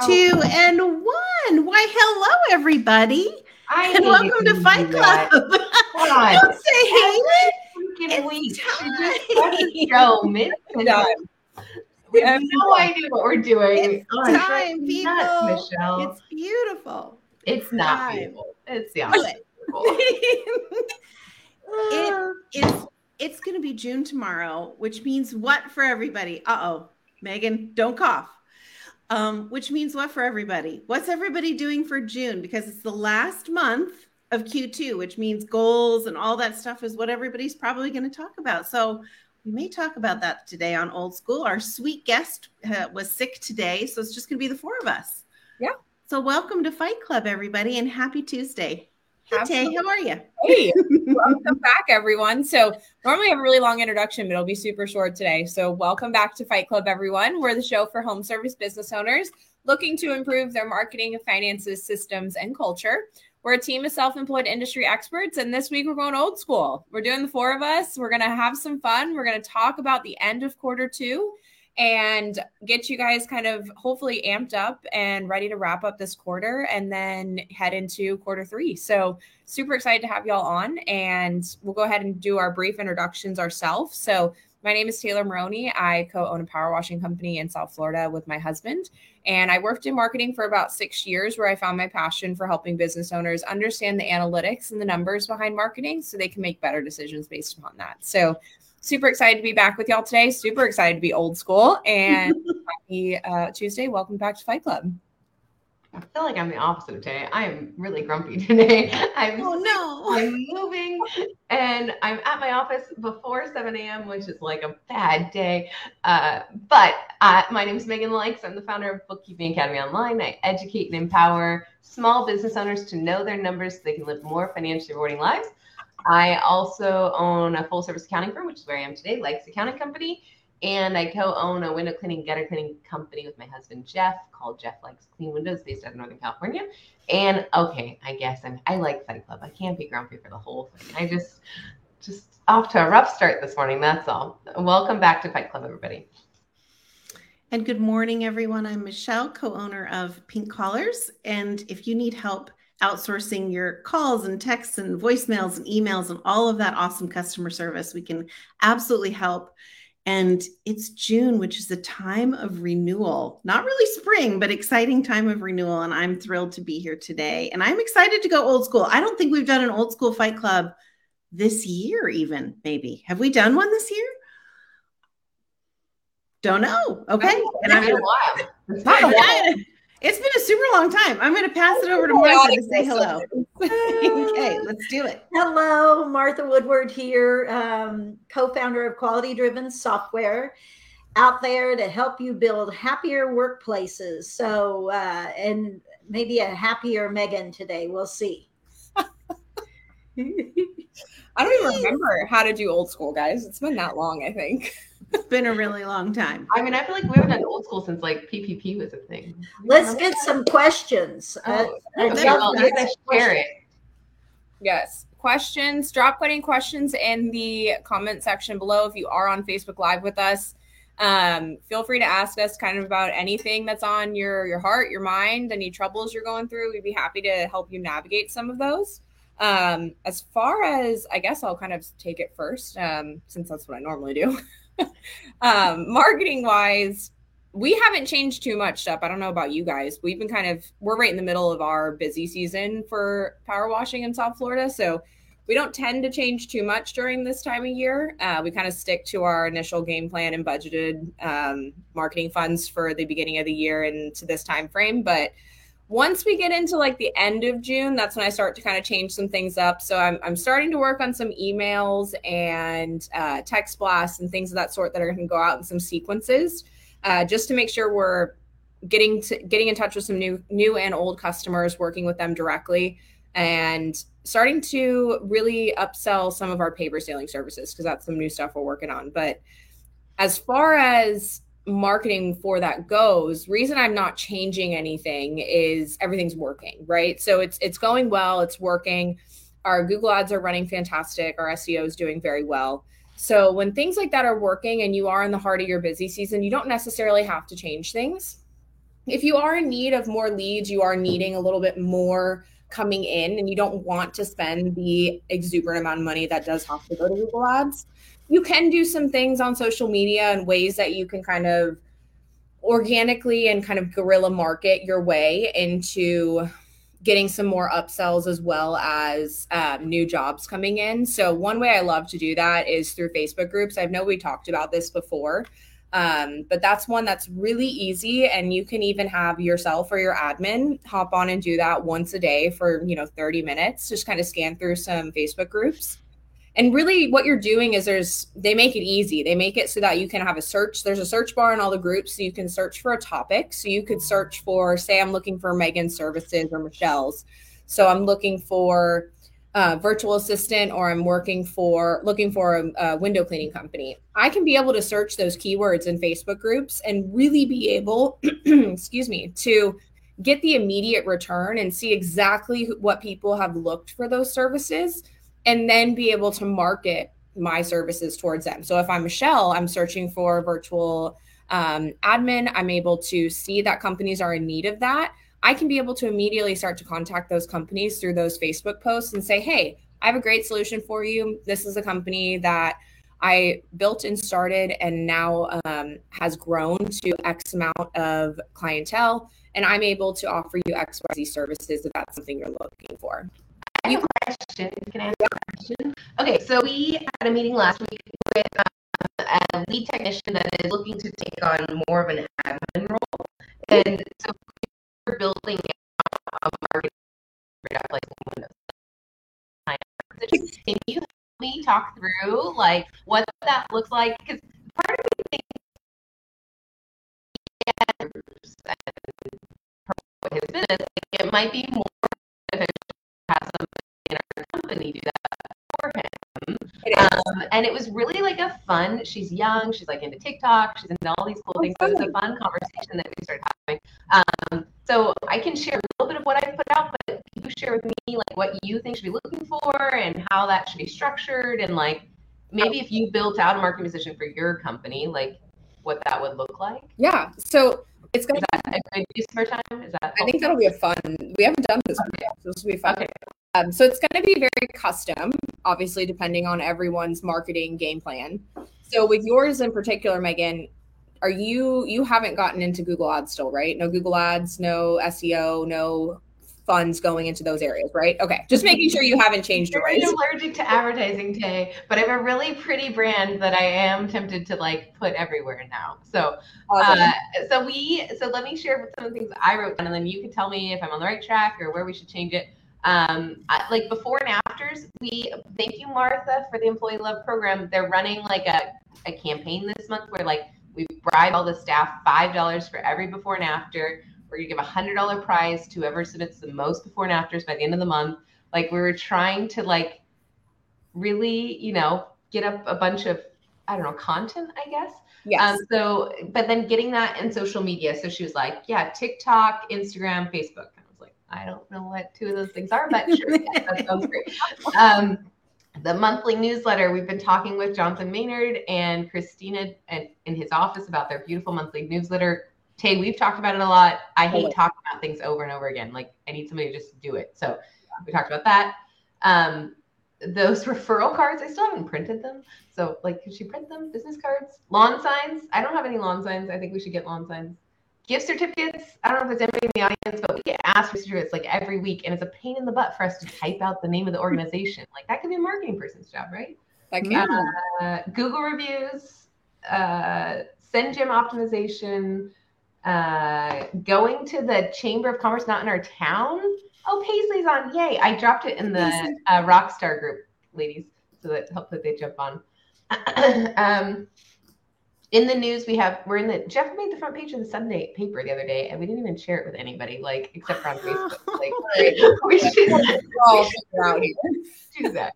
much stronger. Makes me work a little bit harder. Makes me that much wiser. Thanks for making me fighter. your face. Where are you? Three, Oh. two, and one. Why, hello, everybody, I and welcome to Fight. Club. Don't say hate it. Freaking It's week. time. She just started the show mid We have no idea what we're doing. It's Oh, time, people. nuts, Michelle. It's beautiful. It's, not time. beautiful. It's the opposite. it. It- it's it's going to be June tomorrow, which means what for everybody? Uh oh, Megan, don't cough. Um, which means what for everybody? What's everybody doing for June? Because it's the last month of Q2, which means goals and all that stuff is what everybody's probably going to talk about. So we may talk about that today on Old School. Our sweet guest uh, was sick today, so it's just going to be the four of us. Yeah. So welcome to Fight Club, everybody, and happy Tuesday. Tay, how are you? Hey, welcome back, everyone. So, normally I have a really long introduction, but it'll be super short today. So, welcome back to Fight Club, everyone. We're the show for home service business owners looking to improve their marketing, finances, systems, and culture. We're a team of self employed industry experts, and this week we're going old school. We're doing the four of us. We're going to have some fun. We're going to talk about the end of quarter two and get you guys kind of hopefully amped up and ready to wrap up this quarter and then head into quarter three. So, super excited to have y'all on and we'll go ahead and do our brief introductions ourselves. So, my name is Taylor Maroney. I co own a power washing company in South Florida with my husband. And I worked in marketing for about six years, where I found my passion for helping business owners understand the analytics and the numbers behind marketing so they can make better decisions based upon that. So, super excited to be back with y'all today. Super excited to be old school and happy uh, Tuesday. Welcome back to Fight Club. I feel like I'm the opposite of Tay. I am really grumpy today. I'm Oh no. I'm moving and I'm at my office before 7 a.m., which is like a bad day. Uh, but uh, my name is Megan Likes. I'm the founder of Bookkeeping Academy Online. I educate and empower small business owners to know their numbers so they can live more financially rewarding lives. I also own a full service accounting firm, which is where I am today, Likes Accounting Company. And I co own a window cleaning, gutter cleaning company with my husband, Jeff, called Jeff Likes Clean Windows, based out of Northern California. And okay, I guess I'm I like Fight Club. I can't be grumpy for the whole thing. I just just off to a rough start this morning. That's all. Welcome back to Fight Club, everybody. And good morning, everyone. I'm Michelle, co owner of Pink Collars. And if you need help outsourcing your calls and texts and voicemails and emails and all of that awesome customer service, we can absolutely help. And it's June, which is a time of renewal, not really spring, but exciting time of renewal. And I'm thrilled to be here today. And I'm excited to go old school. I don't think we've done an old school fight club this year, even maybe. Have we done one this year? Don't know. Okay. It's been a while. It's Not been a while. It's been a super long time. I'm going to pass it over to Martha to say hello. okay, let's do it. Hello, Martha Woodward here, um, co founder of Quality Driven Software, out there to help you build happier workplaces. So, uh, and maybe a happier Megan today. We'll see. I don't even remember how to do old school, guys. It's been that long, I think. It's been a really long time. I mean, I feel like we haven't done old school since like PPP was a thing. Let's get some questions. Uh, Oh, I'd okay, well, get gonna share it. Yes. Questions, drop putting questions in the comment section below if you are on Facebook Live with us. Um, feel free to ask us kind of about anything that's on your your heart, your mind, any troubles you're going through. We'd be happy to help you navigate some of those. Um, as far as I guess I'll kind of take it first, um, since that's what I normally do. um, marketing wise, we haven't changed too much up. I don't know about you guys. We've been kind of we're right in the middle of our busy season for power washing in South Florida, so we don't tend to change too much during this time of year. Uh, we kind of stick to our initial game plan and budgeted um, marketing funds for the beginning of the year and to this time frame. But once we get into like the end of June, that's when I start to kind of change some things up. So I'm, I'm starting to work on some emails and uh, text blasts and things of that sort that are going to go out in some sequences, uh, just to make sure we're getting to getting in touch with some new new and old customers, working with them directly, and starting to really upsell some of our paver sealing services because that's some new stuff we're working on. But as far as marketing for that goes reason i'm not changing anything is everything's working right? So it's it's going well it's working. Our google ads are running fantastic our seo is doing very well. So when things like that are working and you are in the heart of your busy season you don't necessarily have to change things. If you are in need of more leads you are needing a little bit more coming in and you don't want to spend the exuberant amount of money that does have to go to google ads you can do some things on social media and ways that you can kind of organically and kind of guerrilla market your way into getting some more upsells as well as um, new jobs coming in. So one way I love to do that is through Facebook groups. I know we talked about this before, um, but that's one that's really easy, and you can even have yourself or your admin hop on and do that once a day for you know 30 minutes. Just kind of scan through some Facebook groups and really what you're doing is there's they make it easy. They make it so that you can have a search there's a search bar in all the groups so you can search for a topic. So you could search for say i'm looking for megan's services or michelle's. So i'm looking for a virtual assistant or i'm working for looking for a, a window cleaning company. I can be able to search those keywords in facebook groups and really be able excuse me to get the immediate return and see exactly what people have looked for those services and then be able to market my services towards them. So if I'm Michelle, I'm searching for virtual um, admin, I'm able to see that companies are in need of that. I can be able to immediately start to contact those companies through those Facebook posts and say, hey, I have a great solution for you. This is a company that I built and started and now um, has grown to X amount of clientele. And I'm able to offer you XYZ services if that's something you're looking for. Can I ask a question? Okay, so we had a meeting last week with um, a lead technician that is looking to take on more of an admin role. And so we're building a marketing like. Can you help me talk through like what that looks like? Because part of me thinks his business, it might be more beneficial to have do that for him. Um, and it was really like a fun. She's young. She's like into TikTok. She's into all these cool things. So it was a fun conversation that we started having. Um, so I can share a little bit of what I put out, but you share with me like what you think should be looking for and how that should be structured, and like maybe if you built out a marketing position for your company, like what that would look like. Yeah. So it's gonna. Is that a good use of our time? Is that? I think that'll be a fun. We haven't done this before, so this will be fun. Okay. Um, so it's going to be very custom, obviously, depending on everyone's marketing game plan. So with yours in particular, Megan, are you you haven't gotten into Google Ads still, right? No Google Ads, no SEO, no funds going into those areas, right? Okay, just making sure you haven't changed your ways. allergic to advertising, Tay, but I have a really pretty brand that I am tempted to like put everywhere now. So, Awesome. uh, so we, so let me share some of the things I wrote down, and then you can tell me if I'm on the right track or where we should change it. Um, like before and afters, we thank you, Martha, for the Employee Love Program. They're running like a, a campaign this month where like we bribe all the staff five dollars for every before and after. We're gonna give a hundred dollar prize to whoever submits the most before and afters by the end of the month. Like we were trying to like really, you know, get up a bunch of I don't know content, I guess. yeah Um, so, but then getting that in social media. So she was like, yeah, TikTok, Instagram, Facebook. I was like, I don't know what two of those things are, but sure, yes, that sounds great. Um, the monthly newsletter, we've been talking with Jonathan Maynard and Christina and in his office about their beautiful monthly newsletter. Tay, we've talked about it a lot. I hate talking about things over and over again. Like I need somebody to just do it. So we talked about that. Um, those referral cards, I still haven't printed them. So, like, could she print them? Business cards, lawn signs. I don't have any lawn signs. I think we should get lawn signs. Gift certificates. I don't know if there's anybody in the audience, but we get asked for certificates like every week, and it's a pain in the butt for us to type out the name of the organization. Like that could be a marketing person's job, right? Can- Uh, Google reviews, uh, SendGym optimization, uh, going to the Chamber of Commerce, not in our town. Oh, Paisley's on! Yay! I dropped it in the uh, Rockstar group, ladies, so that hopefully they jump on. um, in the news we have we're in the Jeff made the front page of the Sunday paper the other day, and we didn't even share it with anybody, like except for on Facebook. Like we should, we should figure out here. do that.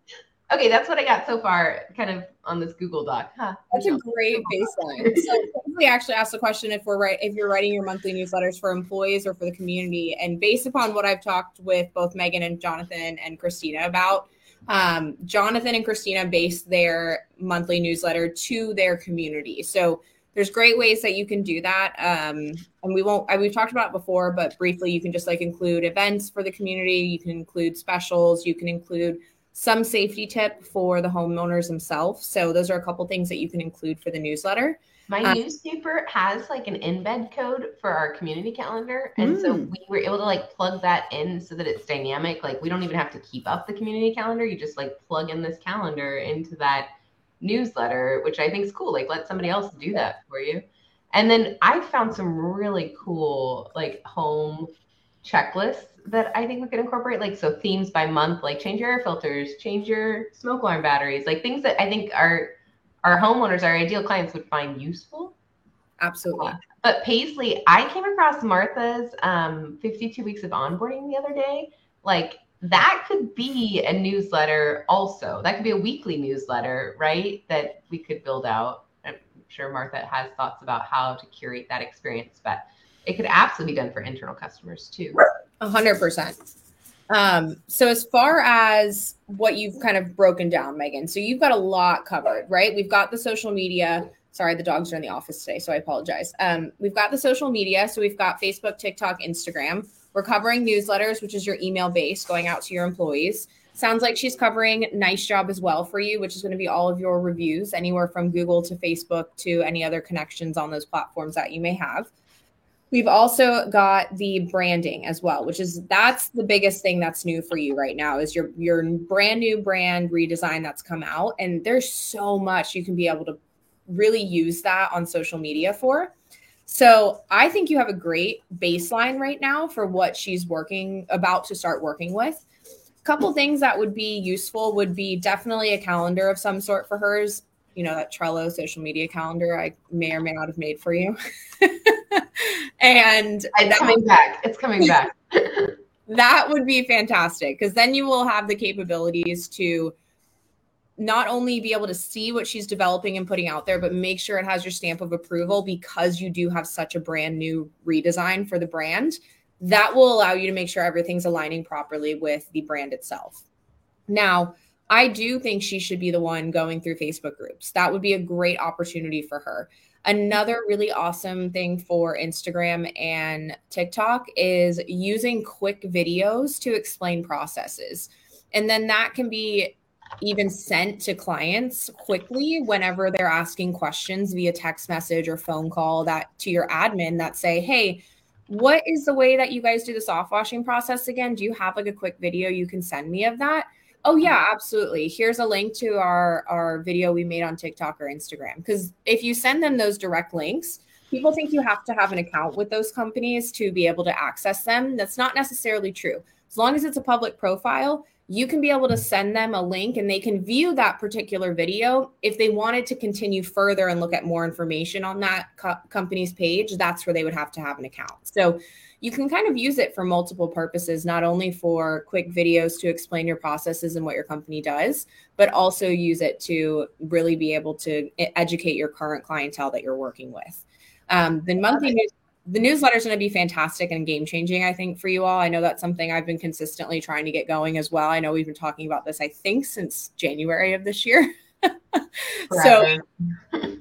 Okay, that's what I got so far, kind of on this Google Doc. Huh. That's a great baseline. So we actually asked the question if we're right if you're writing your monthly newsletters for employees or for the community. And based upon what I've talked with both Megan and Jonathan and Christina about, um, Jonathan and Christina base their monthly newsletter to their community. So there's great ways that you can do that. Um, and we won't, I, we've talked about it before, but briefly, you can just like include events for the community. You can include specials. You can include some safety tip for the homeowners themselves. So those are a couple things that you can include for the newsletter. My Uh, newspaper has like an embed code for our community calendar. And so Mm. we were able to like plug that in so that it's dynamic. Like we don't even have to keep up the community calendar. You just like plug in this calendar into that newsletter, which I think is cool. Like let somebody else do that for you. And then I found some really cool like home checklists that I think we could incorporate. Like so themes by month, like change your air filters, change your smoke alarm batteries, like things that I think are our homeowners, our ideal clients would find useful. Absolutely. But Paisley, I came across Martha's um, 52 weeks of onboarding the other day. Like that could be a newsletter also. That could be a weekly newsletter, right? That we could build out. I'm sure Martha has thoughts about how to curate that experience, but it could absolutely be done for internal customers too. Hundred percent. Um, so as far as what you've kind of broken down, Megan, so you've got a lot covered, right? We've got the social media. Sorry, the dogs are in the office today, so I apologize. Um, we've got the social media, so we've got Facebook, TikTok, Instagram. We're covering newsletters, which is your email base going out to your employees. Sounds like she's covering NiceJob as well for you, which is going to be all of your reviews, anywhere from Google to Facebook to any other connections on those platforms that you may have. We've also got the branding as well, which is that's the biggest thing that's new for you right now is your your brand new brand redesign that's come out and there's so much you can be able to really use that on social media for. So, I think you have a great baseline right now for what she's working about to start working with. A couple things that would be useful would be definitely a calendar of some sort for hers you know that Trello social media calendar I may or may not have made for you. and It's coming back. It's coming back. that would be fantastic because then you will have the capabilities to not only be able to see what she's developing and putting out there, but make sure it has your stamp of approval because you do have such a brand new redesign for the brand. That will allow you to make sure everything's aligning properly with the brand itself. Now, I do think she should be the one going through Facebook groups. That would be a great opportunity for her. Another really awesome thing for Instagram and TikTok is using quick videos to explain processes. And then that can be even sent to clients quickly whenever they're asking questions via text message or phone call that to your admin that say, "Hey, what is the way that you guys do the soft washing process again? Do you have like a quick video you can send me of that?" Oh yeah, absolutely. Here's a link to our our video we made on TikTok or Instagram because if you send them those direct links, people think you have to have an account with those companies to be able to access them. That's not necessarily true. As long as it's a public profile, you can be able to send them a link and they can view that particular video. If they wanted to continue further and look at more information on that co- company's page, that's where they would have to have an account. So you can kind of use it for multiple purposes, not only for quick videos to explain your processes and what your company does, but also use it to really be able to educate your current clientele that you're working with. Um, the monthly news, the newsletter is going to be fantastic and game changing, I think, for you all. I know that's something I've been consistently trying to get going as well. I know we've been talking about this, I think, since January of this year. so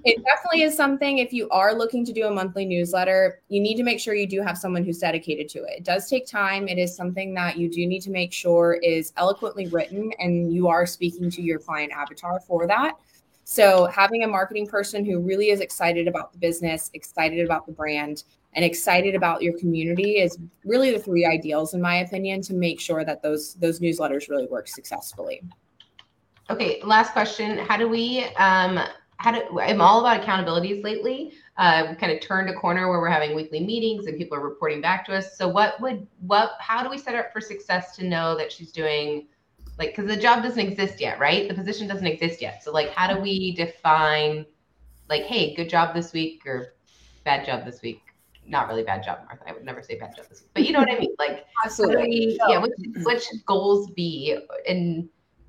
it definitely is something if you are looking to do a monthly newsletter you need to make sure you do have someone who's dedicated to it. It does take time. It is something that you do need to make sure is eloquently written and you are speaking to your client avatar for that. So having a marketing person who really is excited about the business excited about the brand and excited about your community is really the three ideals in my opinion to make sure that those those newsletters really work successfully Okay, last question. How do we um how do I'm all about accountabilities lately. Uh we kind of turned a corner where we're having weekly meetings and people are reporting back to us. So what would what how do we set her up for success to know that she's doing like because the job doesn't exist yet, right? The position doesn't exist yet. So like how do we define like, hey, good job this week or bad job this week. Not really bad job, Martha. I would never say bad job this week, but you know what I mean. Like, Absolutely. we, yeah, what, should- what should goals be? And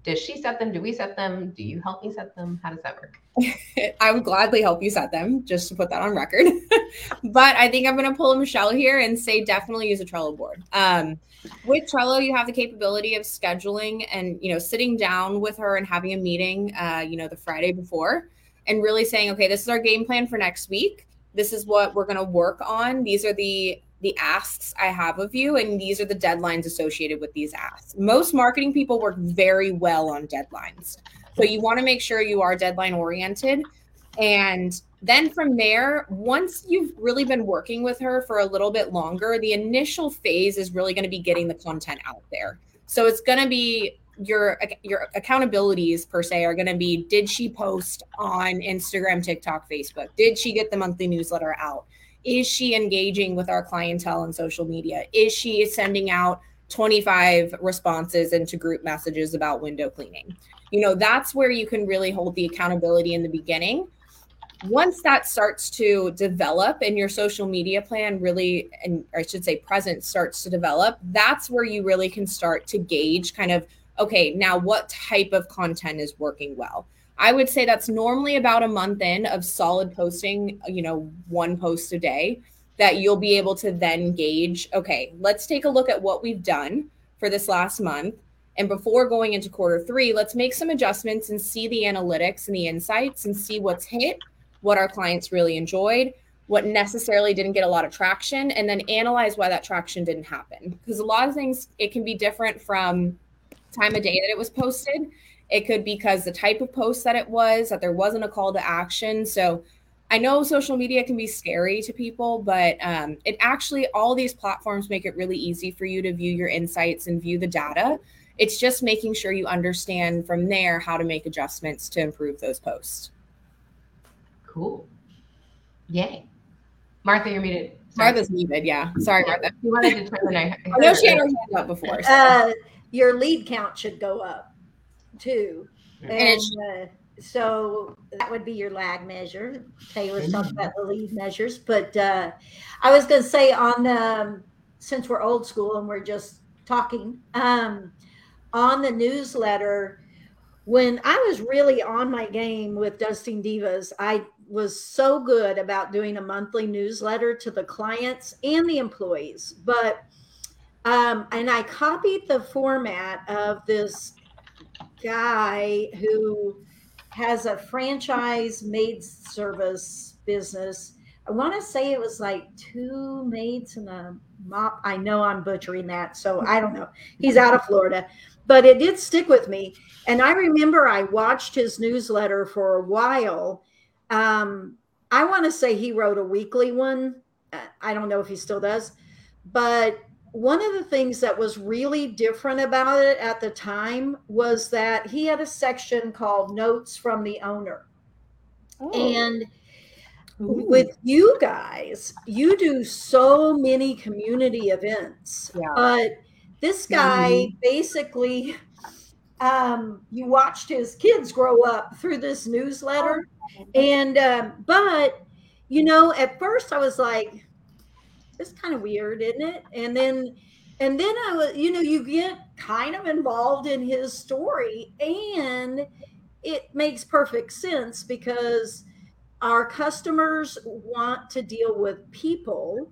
does she set them? Do we set them? Do you help me set them? How does that work? I would gladly help you set them, just to put that on record. but I think I'm going to pull a Michelle here and say definitely use a Trello board. Um, with Trello, you have the capability of scheduling and you know sitting down with her and having a meeting, uh, you know, the Friday before, and really saying, okay, this is our game plan for next week. This is what we're going to work on. These are the the asks I have of you, and these are the deadlines associated with these asks. Most marketing people work very well on deadlines. So you want to make sure you are deadline oriented. And then from there, once you've really been working with her for a little bit longer, the initial phase is really going to be getting the content out there. So it's going to be your your accountabilities per se are going to be did she post on Instagram, TikTok, Facebook? Did she get the monthly newsletter out? Is she engaging with our clientele on social media? Is she sending out 25 responses into group messages about window cleaning? You know, that's where you can really hold the accountability in the beginning once that starts to develop and your social media plan really and i should say presence starts to develop that's where you really can start to gauge kind of okay now what type of content is working well i would say that's normally about a month in of solid posting you know one post a day that you'll be able to then gauge okay let's take a look at what we've done for this last month and before going into quarter three let's make some adjustments and see the analytics and the insights and see what's hit what our clients really enjoyed, what necessarily didn't get a lot of traction, and then analyze why that traction didn't happen. Because a lot of things, it can be different from time of day that it was posted. It could be because the type of post that it was, that there wasn't a call to action. So I know social media can be scary to people, but um, it actually, all these platforms make it really easy for you to view your insights and view the data. It's just making sure you understand from there how to make adjustments to improve those posts. Cool. Yay. Martha, you're muted. Sorry. Martha's muted. Yeah. Sorry, Martha. You wanted to turn I, I know she had her hand up before. so- Uh, your lead count should go up too. And And uh, so that would be your lag measure. Taylor's talking about the lead measures, but uh, I was going to say on um, since we're old school and we're just talking um, on the newsletter. When I was really on my game with Dusting Divas, I was so good about doing a monthly newsletter to the clients and the employees. But um, and I copied the format of this guy who has a franchise maid service business. I want to say it was like two maids and a mop. I know I'm butchering that, so I don't know. He's out of Florida, but it did stick with me. And I remember I watched his newsletter for a while. Um, I want to say he wrote a weekly one. Uh, I don't know if he still does, but one of the things that was really different about it at the time was that he had a section called Notes from the Owner. Oh. And with you guys, you do so many community events. Yeah. But this guy basically, um, you watched his kids grow up through this newsletter. And, um, but, you know, at first I was like, it's kind of weird, isn't it? And then, and then I was, you know, you get kind of involved in his story and it makes perfect sense because our customers want to deal with people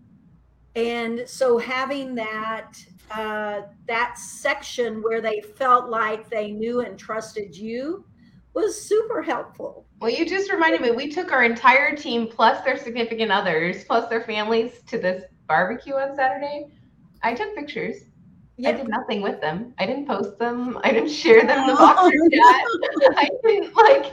and so having that uh, that section where they felt like they knew and trusted you was super helpful Well, you just reminded me, we took our entire team plus their significant others, plus their families to this barbecue on Saturday. I took pictures. I did nothing with them. I didn't post them. I didn't share them in the Voxer oh, chat. I didn't like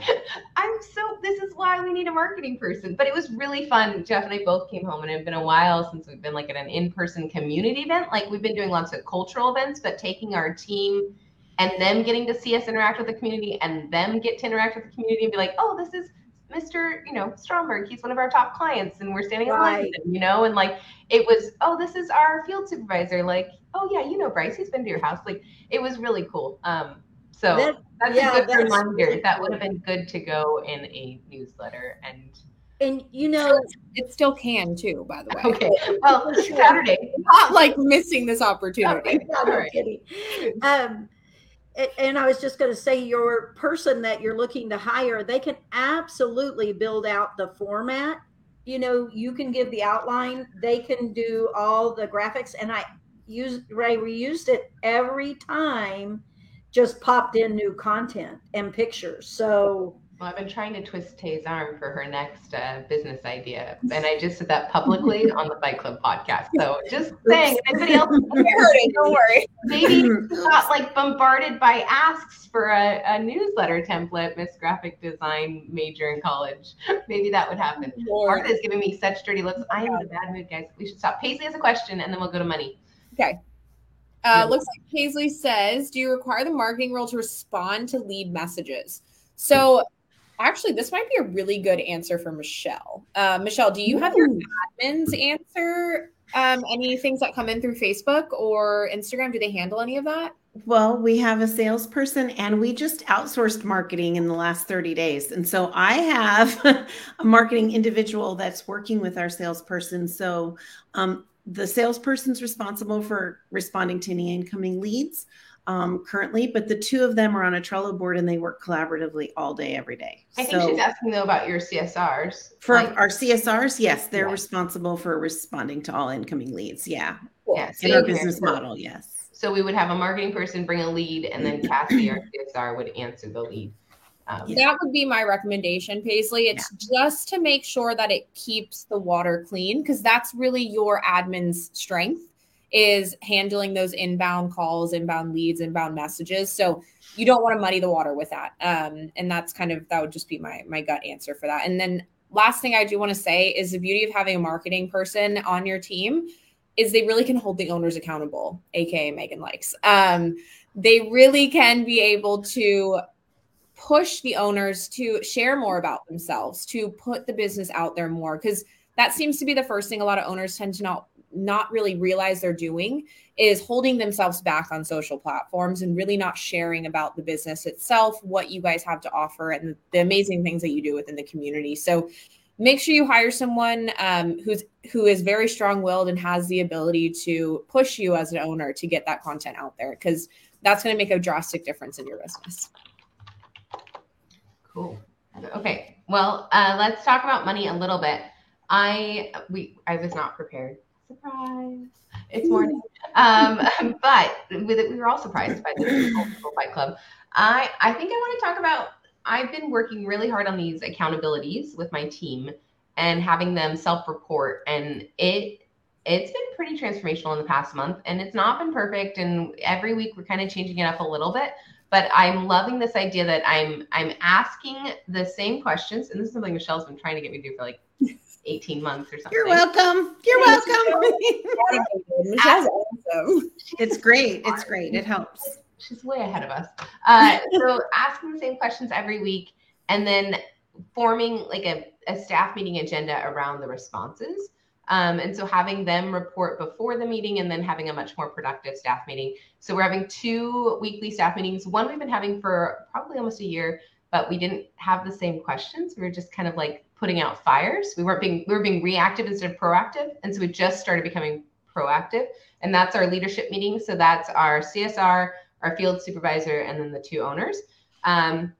I'm so this is why we need a marketing person. But it was really fun. Jeff and I both came home and it's been a while since we've been like at an in-person community event. Like we've been doing lots of cultural events, but taking our team and them getting to see us interact with the community and them get to interact with the community and be like, oh, this is Mr. You know, Stromberg. He's one of our top clients and we're standing in line with him, you know, and like it was, oh, this is our field supervisor. Like, oh yeah, you know Bryce, he's been to your house. Like it was really cool. Um, So That- that's yeah, a good that's reminder. really That would have been good to go in a newsletter. And And you know, It still can too, by the way. okay, well. Saturday. Not like missing this opportunity. no Alright. kidding. Um, and I was just going to say, your person that you're looking to hire, they can absolutely build out the format. You know, you can give the outline, they can do all the graphics, and I use Ray reused it every time. Just popped in new content and pictures. So Well, I've been trying to twist Tay's arm for her next uh, business idea, and I just said that publicly on the Fight Club podcast. So just saying, anybody else I heard it. Don't worry. maybe got like bombarded by asks for a, a newsletter template, Miss Graphic Design major in college, maybe that would happen. Lord. Martha is giving me such dirty looks. I am in a bad mood, guys. We should stop. Paisley has a question, and then we'll go to money. Okay. Uh, looks like Paisley says, "Do you require the marketing role to respond to lead messages?" So, actually, this might be a really good answer for Michelle. Uh, Michelle, do you have your admins answer um, any things that come in through Facebook or Instagram? Do they handle any of that? Well, we have a salesperson and we just outsourced marketing in the last 30 days. And so I have a marketing individual that's working with our salesperson. So um, the salesperson's responsible for responding to any incoming leads um, currently, but the two of them are on a Trello board and they work collaboratively all day, every day. I think So she's asking though about your CSRs. for Like, our CSRs, yes, they're Yeah. responsible for responding to all incoming leads. Yeah. yeah, In our same here. business model, yes. So we would have a marketing person bring a lead, and then Cassie, our CSR, would answer the lead. Um, Yeah. That would be my recommendation, Paisley. It's just to make sure that it keeps the water clean because that's really your admin's strength is handling those inbound calls, inbound leads, inbound messages. So you don't want to muddy the water with that. Um, and that's kind of that would just be my my gut answer for that. And then last thing I do want to say is the beauty of having a marketing person on your team is they really can hold the owners accountable, aka Megan Likes. Um, they really can be able to push the owners to share more about themselves, to put the business out there more, because that seems to be the first thing a lot of owners tend to not not really realize they're doing is holding themselves back on social platforms and really not sharing about the business itself, what you guys have to offer, and the amazing things that you do within the community. So make sure you hire someone um, who's who is very strong-willed and has the ability to push you as an owner to get that content out there because that's going to make a drastic difference in your business. Cool. Okay. Well, uh, let's talk about money a little bit. I we I was not prepared. Surprise! It's morning. Um, but with it, we were all surprised by this whole Fight Club. I I think I want to talk about. I've been working really hard on these accountabilities with my team and having them self-report, and it it's been pretty transformational in the past month, and it's not been perfect. And every week we're kind of changing it up a little bit but I'm loving this idea that I'm I'm asking the same questions, and this is something Michelle's been trying to get me to do for like 18 months or something. You're welcome. You're welcome. Michelle's awesome. it's great. It's great. It helps. She's way ahead of us. Uh, so asking the same questions every week, and then forming like a, a staff meeting agenda around the responses. Um, and so having them report before the meeting and then having a much more productive staff meeting. So we're having two weekly staff meetings. One we've been having for probably almost a year, but we didn't have the same questions. We were just kind of like putting out fires. We weren't being we were being reactive instead of proactive. And so we just started becoming proactive. And that's our leadership meeting. So that's our CSR, our field supervisor, and then the two owners. Um,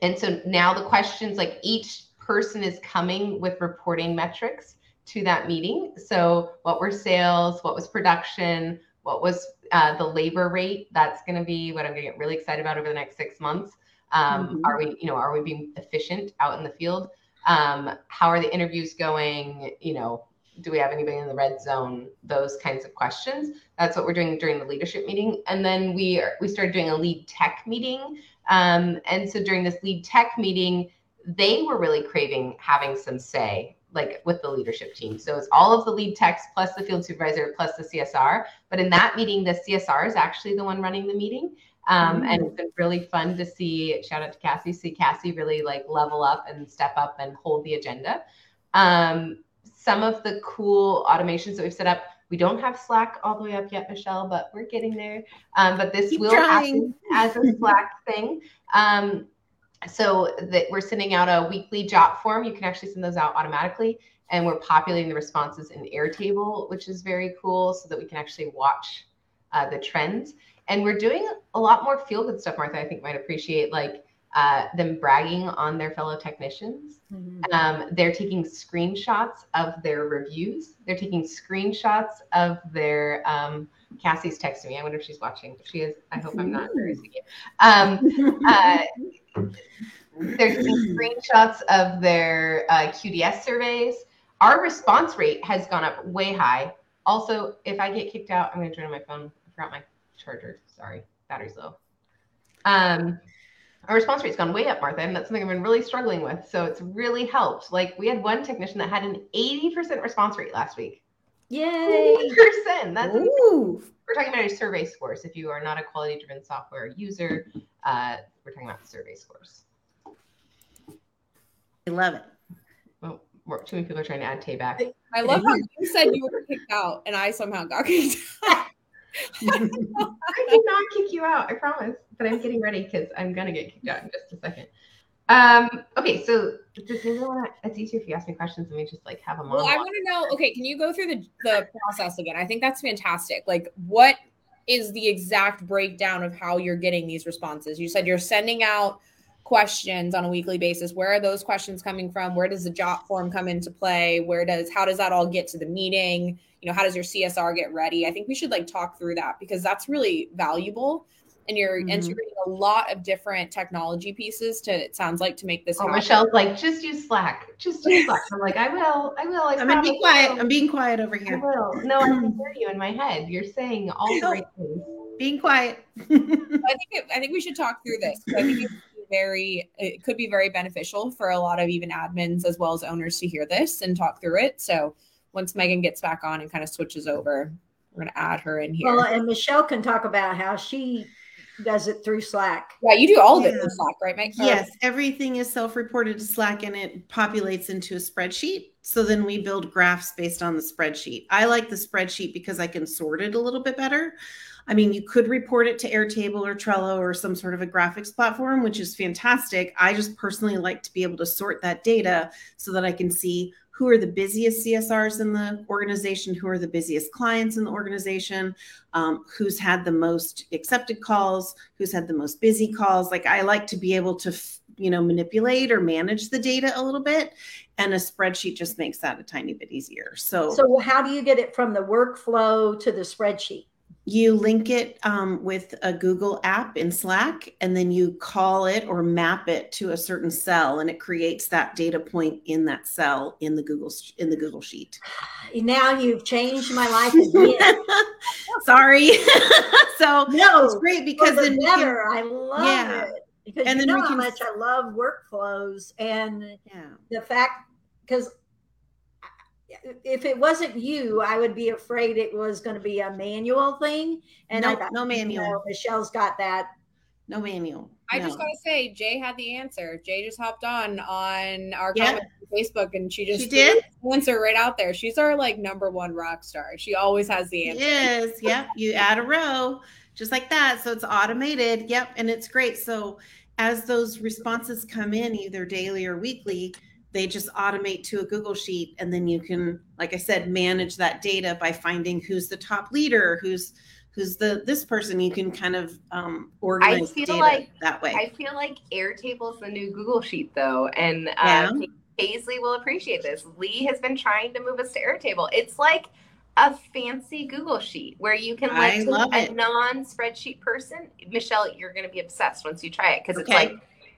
and so now the questions like each person is coming with reporting metrics to that meeting. So what were sales? What was production? What was uh, the labor rate? That's going to be what I'm going to get really excited about over the next six months. Um, Mhm. Are we, you know, are we being efficient out in the field? Um, how are the interviews going? You know, do we have anybody in the red zone? Those kinds of questions. That's what we're doing during the leadership meeting. And then we are, we started doing a lead tech meeting. Um, and so during this lead tech meeting, they were really craving having some say like with the leadership team. So it's all of the lead techs plus the field supervisor plus the CSR. But in that meeting, the CSR is actually the one running the meeting. Um, And it's been really fun to see, shout out to Cassie, see Cassie really like level up and step up and hold the agenda. Um, some of the cool automations that we've set up, We don't have Slack all the way up yet, Michelle, but we're getting there. Um, but this Keep will trying. happen as a Slack thing. Um, so that we're sending out a weekly JotForm. You can actually send those out automatically, and we're populating the responses in Airtable, which is very cool, so that we can actually watch uh, the trends. And we're doing a lot more feel good stuff. Martha, I think might appreciate like uh, them bragging on their fellow technicians. Um, they're taking screenshots of their reviews. They're taking screenshots of their. Um, Cassie's texting me. I wonder if she's watching. If she is, I hope I'm not. Um, uh, taking screenshots of their uh, QDS surveys. Our response rate has gone up way high. Also, if I get kicked out, I'm going to turn on my phone. I forgot my charger. Sorry, battery's low. Um, our response rate's gone way up, Martha, and that's something I've been really struggling with. So it's really helped. Like we had one technician that had an 80% response rate last week. Yay! 80%. That's insane. We're talking about your survey scores. If you are not a quality driven software user, uh, we're talking about survey scores. I love it. Well, we're- too many people are trying to add Tay back. I love how you said you were kicked out and I somehow got kicked out. I did not kick you out, I promise. But I'm getting ready because I'm gonna get kicked out in just a second. Um, okay, so does anyone want to? It's easier if you ask me questions and we just like have a Well. I want to know. Okay, can you go through the the process again? I think that's fantastic. Like, what is the exact breakdown of how you're getting these responses? You said you're sending out questions on a weekly basis. Where are those questions coming from? Where does the JotForm come into play? Where does how does that all get to the meeting? You know, how does your CSR get ready? I think we should like talk through that because that's really valuable. And you're Mm-hmm. integrating a lot of different technology pieces to it sounds like to make this Oh, happen. Michelle's like, just use Slack. Just use Slack. I'm like, I will. I will. I I'm gonna be quiet. I will. I'm being quiet over here I will. No, I can hear you in my head. You're saying all the right things. Being quiet. I think it, I think we should talk through this I think it's very it could be very beneficial for a lot of even admins as well as owners to hear this and talk through it. So once Megan gets back on and kind of switches over, we're gonna add her in here. Well, and Michelle can talk about how she does it through Slack. yeah, you do all of it Yeah. in Slack, right, Meg? Yes, everything is self-reported to Slack and it populates into a spreadsheet. So then we build graphs based on the spreadsheet. I like the spreadsheet because I can sort it a little bit better. I mean, you could report it to Airtable or Trello or some sort of a graphics platform, which is fantastic. I just personally like to be able to sort that data so that I can see who are the busiest CSRs in the organization, who are the busiest clients in the organization, um, who's had the most accepted calls, who's had the most busy calls. Like I like to be able to, you know, manipulate or manage the data a little bit, and a spreadsheet just makes that a tiny bit easier. So, So how do you get it from the workflow to the spreadsheet? You link it um, with a Google app in Slack, and then you call it or map it to a certain cell, and it creates that data point in that cell in the Google in the Google sheet. Now you've changed my life again. Sorry. so no, it's great because the we can- I love Yeah. it because And you know how much I love workflows and yeah. the fact because if it wasn't you, I would be afraid it was going to be a manual thing. And I Nope, thought, no you manual. know, Michelle's got that. No manual. I just gotta say, Jay had the answer. Jay just hopped on on our Yeah. comment on Facebook and she just She did? threw answer right out there. She's our like number one rock star. She always has the answer. Yes, yep. You add a row just like that. So it's automated. Yep. And it's great. So as those responses come in, either daily or weekly, they just automate to a Google Sheet. And then you can, like I said, manage that data by finding who's the top leader, who's who's the this person. You can kind of um organize I feel data like that way. I feel like Airtable's the new Google Sheet, though, and uh, Yeah. Paisley will appreciate this. Lee has been trying to move us to Airtable. It's like a fancy Google Sheet where you can like a non-spreadsheet person. Michelle, you're going to be obsessed once you try it because it's like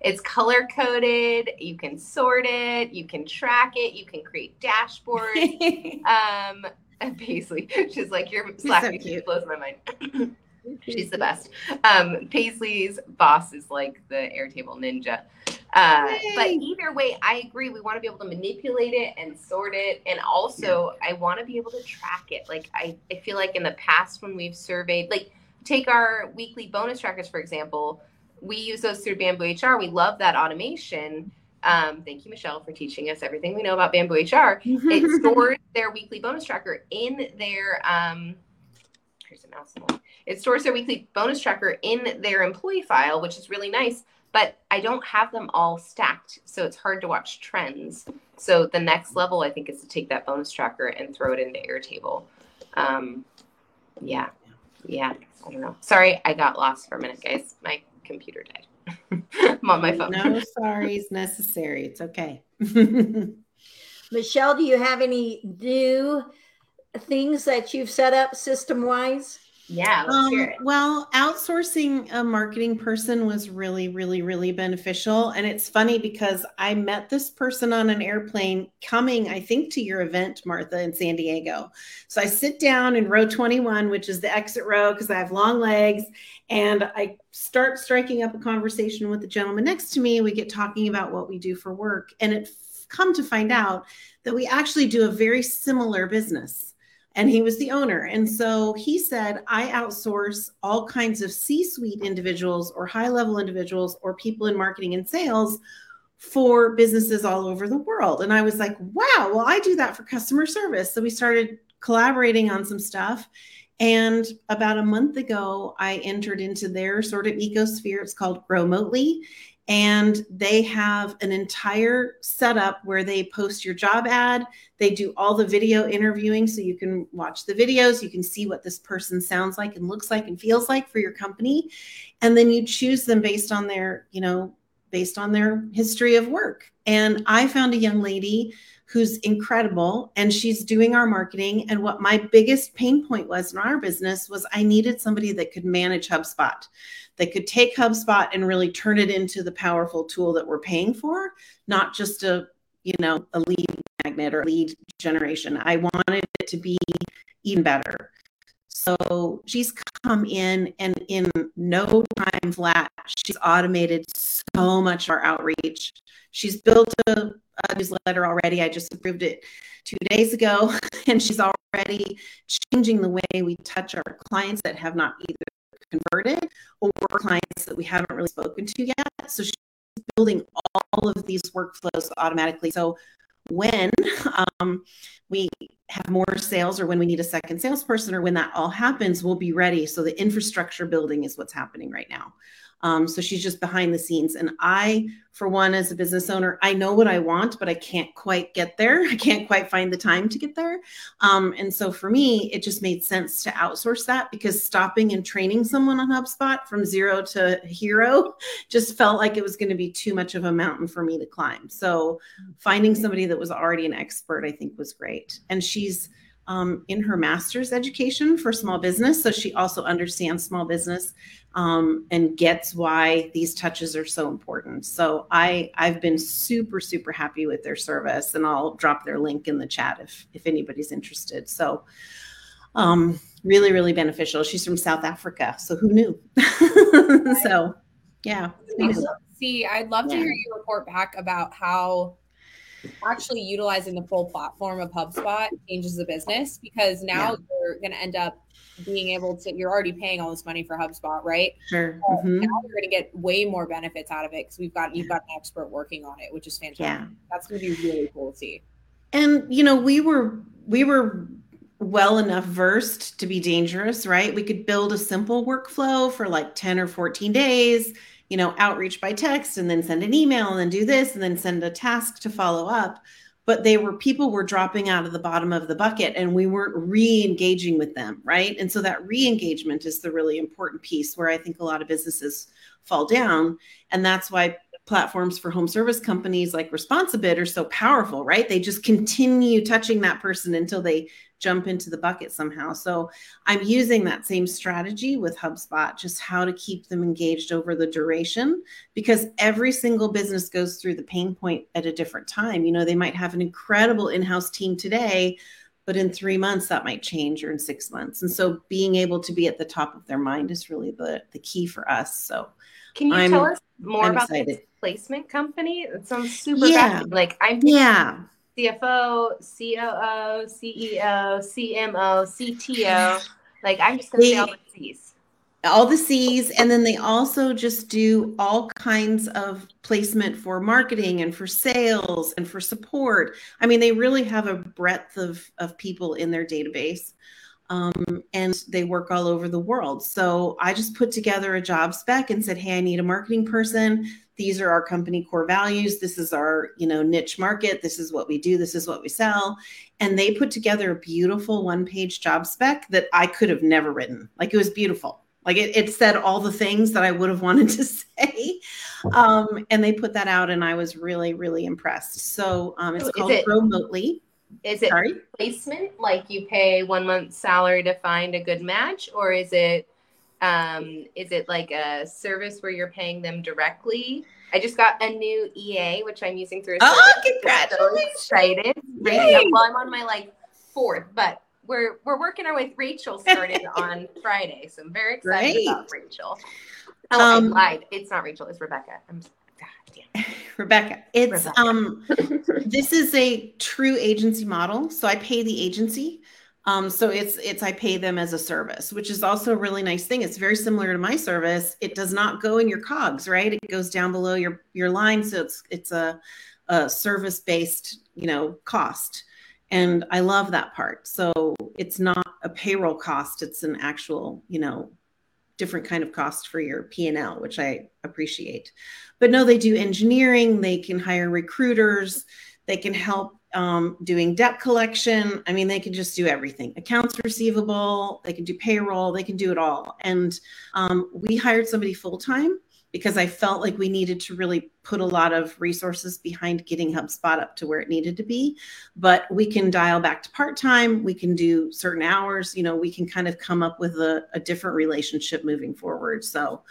it's color coded. You can sort it. You can track it. You can create dashboards. um, Paisley, she's like your Slack so blows my mind. She's the best. Um, Paisley's boss is like the Airtable ninja. Uh, but either way, I agree. We want to be able to manipulate it and sort it. And also, I want to be able to track it. Like, I, I feel like in the past, when we've surveyed, like, take our weekly bonus trackers, for example, we use those through Bamboo HR. We love that automation. Um, thank you, Michelle, for teaching us everything we know about Bamboo HR. It stores their weekly bonus tracker in their um, here's a mouse. It stores their weekly bonus tracker in their employee file, which is really nice. But I don't have them all stacked, so it's hard to watch trends. So the next level, I think, is to take that bonus tracker and throw it into Airtable. Um, yeah, yeah. I don't know. Sorry, I got lost for a minute, guys. My computer died. I'm on my phone. no sorries necessary. It's okay. Michelle, do you have any new things that you've set up system wise? Yeah, Um, well, outsourcing a marketing person was really, really, really beneficial. And it's funny because I met this person on an airplane coming, I think, to your event, Martha, in San Diego. So I sit down in row 21, which is the exit row because I have long legs. And I start striking up a conversation with the gentleman next to me. We get talking about what we do for work. And it come to find out that we actually do a very similar business and he was the owner. And so he said, I outsource all kinds of C suite individuals or high level individuals or people in marketing and sales for businesses all over the world. And I was like, wow, well, I do that for customer service. So we started collaborating on some stuff. And about a month ago, I entered into their sort of ecosphere. It's called Growmotely. And they have an entire setup where they post your job ad. They do all the video interviewing so you can watch the videos. You can see what this person sounds like and looks like and feels like for your company. And then you choose them based on their, you know, based on their history of work. And I found a young lady who's incredible and she's doing our marketing. And what my biggest pain point was in our business was I needed somebody that could manage HubSpot that could take HubSpot and really turn it into the powerful tool that we're paying for, not just a, you know, a lead magnet or lead generation. I wanted it to be even better. So she's come in and in no time flat, she's automated so much of our outreach. She's built a, a newsletter already. I just approved it two days ago, and she's already changing the way we touch our clients that have not either converted or clients that we haven't really spoken to yet. So she's building all of these workflows automatically. So when um, we have more sales or when we need a second salesperson or when that all happens, we'll be ready. So the infrastructure building is what's happening right now. Um, so she's just behind the scenes. And I, for one, as a business owner, I know what I want, but I can't quite get there. I can't quite find the time to get there. Um, and so for me, it just made sense to outsource that because stopping and training someone on HubSpot from zero to hero just felt like it was going to be too much of a mountain for me to climb. So finding somebody that was already an expert, I think was great. And she's um, in her master's education for small business. So she also understands small business um, and gets why these touches are so important. So I I've been super super happy with their service, and I'll drop their link in the chat if if anybody's interested. So um, really really beneficial. She's from South Africa, so who knew? so yeah. See, I'd love to Yeah. hear you report back about how actually utilizing the full platform of HubSpot changes the business because now Yeah. you're going to end up being able to, you're already paying all this money for HubSpot, right? Sure. Now Mhm. you're going to get way more benefits out of it because we've got, you've got an expert working on it, which is fantastic. Yeah. That's going to be really cool to see. and you know we were we were well enough versed to be dangerous right we could build a simple workflow for like 10 or 14 days you know outreach by text and then send an email and then do this and then send a task to follow up. But they were people were dropping out of the bottom of the bucket and we weren't re-engaging with them right? And so that re-engagement is the really important piece where i think a lot of businesses fall down. And that's why platforms for home service companies like Responsibid are so powerful, right? They just continue touching that person until they jump into the bucket somehow. So I'm using that same strategy with HubSpot, just how to keep them engaged over the duration, because every single business goes through the pain point at a different time. You know, they might have an incredible in house team today. But in three months, that might change, or in six months. And so, being able to be at the top of their mind is really the, the key for us. So, Can you I'm- tell us more I'm about this placement company? It sounds super Yeah. Like I'm yeah, CFO, COO, CEO, CMO, CTO. Like I'm just gonna say all the C's. all the C's. And then they also just do all kinds of placement for marketing and for sales and for support. I mean, they really have a breadth of, of people in their database. Um, and they work all over the world. So I just put together a job spec and said, "Hey, I need a marketing person. These are our company core values. This is our, you know, niche market. This is what we do. This is what we sell." And they put together a beautiful one-page job spec that I could have never written. Like it was beautiful. Like it, it said all the things that I would have wanted to say. Um, and they put that out, and I was really, really impressed. So um, it's Is called it- Remotely. Is it Sorry. placement? Like you pay one month's salary to find a good match, or is it um is it like a service where you're paying them directly? I just got a new EA, which I'm using through a Oh, congratulations. So excited. Yay. Well, I'm on my like fourth, but we're we're working our way. Rachel started on Friday, so I'm very excited Great. about Rachel. Oh, I Um, lied. It's not Rachel. It's Rebecca. I'm God. Rebecca. It's Rebecca. um this is a true agency model. So I pay the agency. Um, so it's it's I pay them as a service, which is also a really nice thing. It's very similar to my service. It does not go in your cogs, right? It goes down below your your line. So it's it's a, a service based, you know, cost. And I love that part. So it's not a payroll cost, it's an actual, you know, different kind of cost for your P&L, which I appreciate. But no, they do engineering, they can hire recruiters, they can help um, doing debt collection. I mean, they can just do everything accounts receivable, they can do payroll, they can do it all. And um, we hired somebody full time because I felt like we needed to really put a lot of resources behind getting HubSpot up to where it needed to be. But we can dial back to part time, we can do certain hours, you know, we can kind of come up with a, a different relationship moving forward. So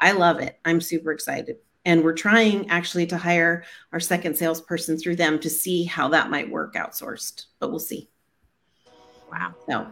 I love it. I'm super excited. And we're trying actually to hire our second salesperson through them to see how that might work outsourced, but we'll see. Wow. So,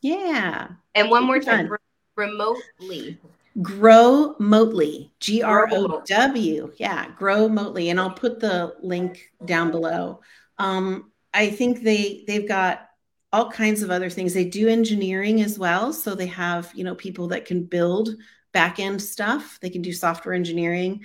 yeah. And one more time, re- remotely. Growmotely, G R O W. Yeah, Growmotely, and I'll put the link down below. Um, I think they they've got all kinds of other things. They do engineering as well, so they have you know people that can build back end stuff. They can do software engineering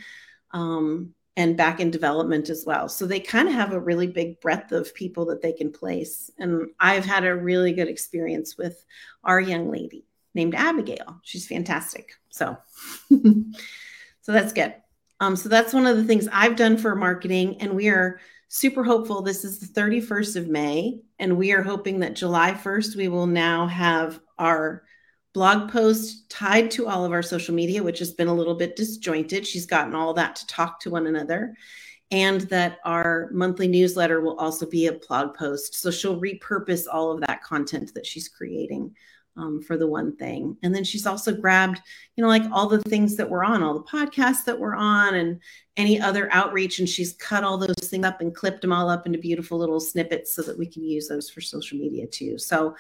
um, and back end development as well. So they kind of have a really big breadth of people that they can place. And I've had a really good experience with our young lady named Abigail. She's fantastic. So, so that's good. Um, so that's one of the things I've done for marketing, and we are super hopeful. This is the 31st of May, and we are hoping that July 1st we will now have our blog post tied to all of our social media, which has been a little bit disjointed. She's gotten all that to talk to one another. And that our monthly newsletter will also be a blog post. So she'll repurpose all of that content that she's creating um, for the one thing. And then she's also grabbed, you know, like all the things that we're on, all the podcasts that we're on, and any other outreach. And she's cut all those things up and clipped them all up into beautiful little snippets so that we can use those for social media too. So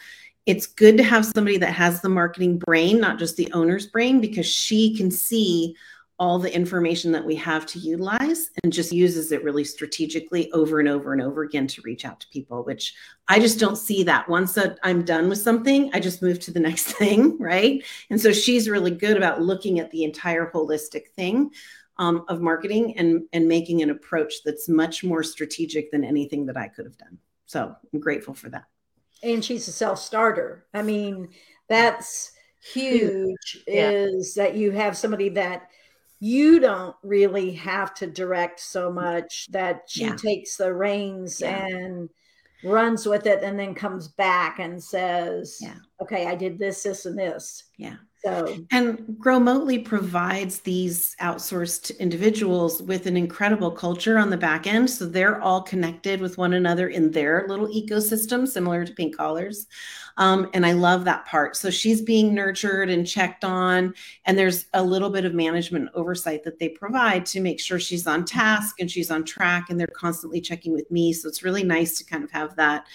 it's good to have somebody that has the marketing brain, not just the owner's brain, because she can see all the information that we have to utilize and just uses it really strategically over and over and over again to reach out to people, which I just don't see that. Once I'm done with something, I just move to the next thing, right? And so she's really good about looking at the entire holistic thing um, of marketing and and making an approach that's much more strategic than anything that I could have done. So I'm grateful for that. And she's a self-starter. I mean, that's huge Yeah. is that you have somebody that you don't really have to direct so much that she Yeah. takes the reins Yeah. and runs with it and then comes back and says, Yeah. okay, I did this, this, and this. Yeah. So And Growmotely provides these outsourced individuals with an incredible culture on the back end. So they're all connected with one another in their little ecosystem, similar to Pink Collars. Um, and I love that part. So she's being nurtured and checked on. And there's a little bit of management oversight that they provide to make sure she's on task and she's on track. And they're constantly checking with me. So it's really nice to kind of have that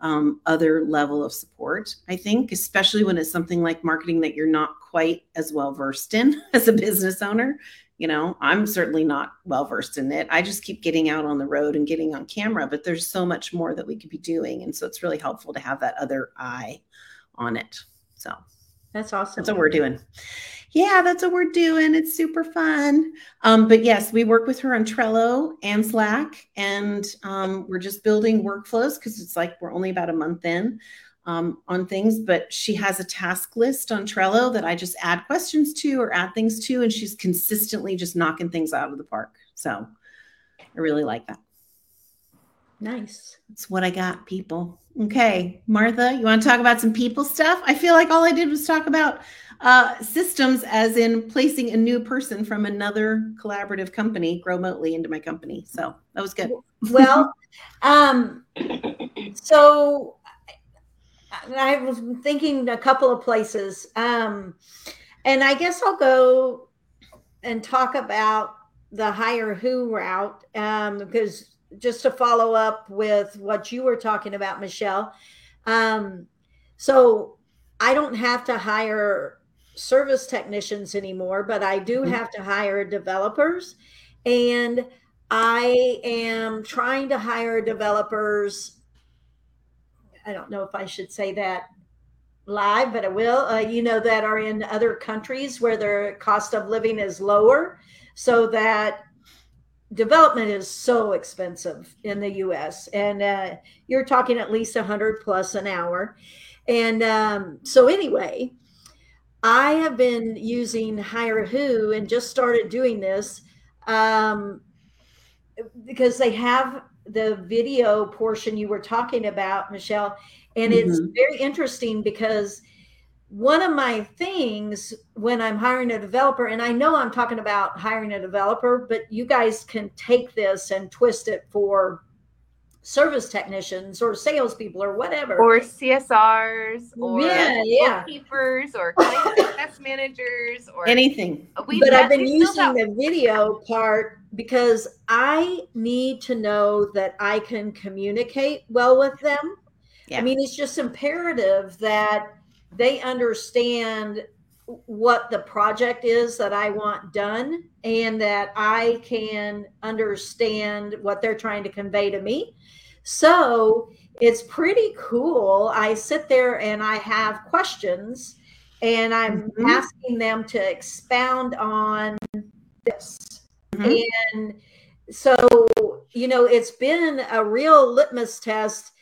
um, other level of support, I think, especially when it's something like marketing that you're not quite as well versed in as a business owner. You know, I'm certainly not well versed in it. I just keep getting out on the road and getting on camera, but there's so much more that we could be doing. And so it's really helpful to have that other eye on it. So, That's awesome. That's what we're doing. Yeah, that's what we're doing. It's super fun. Um, but yes, we work with her on Trello and Slack, and um, we're just building workflows because it's like we're only about a month in um, on things. But she has a task list on Trello that I just add questions to or add things to, and she's consistently just knocking things out of the park. So I really like that. Nice. That's what I got, people. Okay, Martha, you want to talk about some people stuff? I feel like all I did was talk about uh, systems, as in placing a new person from another collaborative company remotely into my company. So that was good. Well, um, so I was thinking a couple of places, um, and I guess I'll go and talk about the hire who route um, because just to follow up with what you were talking about, Michelle. Um, so I don't have to hire service technicians anymore, but I do Mhm. have to hire developers. And I am trying to hire developers. I don't know if I should say that live, but I will. Uh, you know, that are in other countries where their cost of living is lower, so that development is so expensive in the U.S. and uh, you're talking at least a hundred plus an hour. And um, so anyway, I have been using HireWho and just started doing this um, because they have the video portion you were talking about, Michelle, and it's very interesting because one of my things when I'm hiring a developer, and I know I'm talking about hiring a developer, but you guys can take this and twist it for service technicians or salespeople or whatever. or CSRs or Yeah, yeah. bookkeepers or client managers or Anything. we but I've been using out- the video part because I need to know that I can communicate well with them. Yeah. I mean, it's just imperative that they understand what the project is that I want done and that I can understand what they're trying to convey to me. So it's pretty cool. I sit there and I have questions and I'm Mhm. asking them to expound on this. Mhm. And so, you know, it's been a real litmus test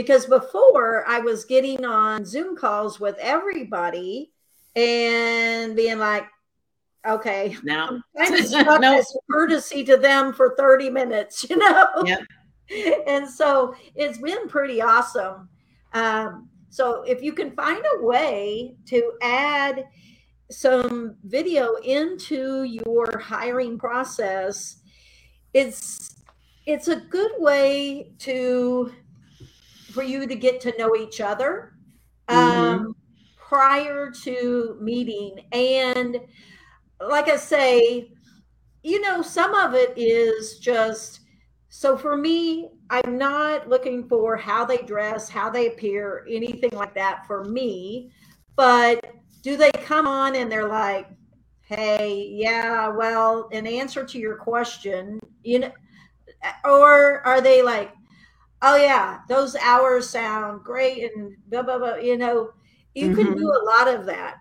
because before I was getting on Zoom calls with everybody and being like, okay, Now, I'm stuck No. as courtesy to them for 30 minutes, you know? Yep. And so it's been pretty awesome. Um, so if you can find a way to add some video into your hiring process, it's it's a good way to for you to get to know each other um, prior to meeting and like I say, you know, some of it is just so for me, I'm not looking for how they dress, how they appear, anything like that for me. But do they come on and they're like, hey, yeah, well, in answer to your question, you know, or are they like, oh, yeah, those hours sound great and blah, blah, blah, you know, you can do mm-hmm. a lot of that.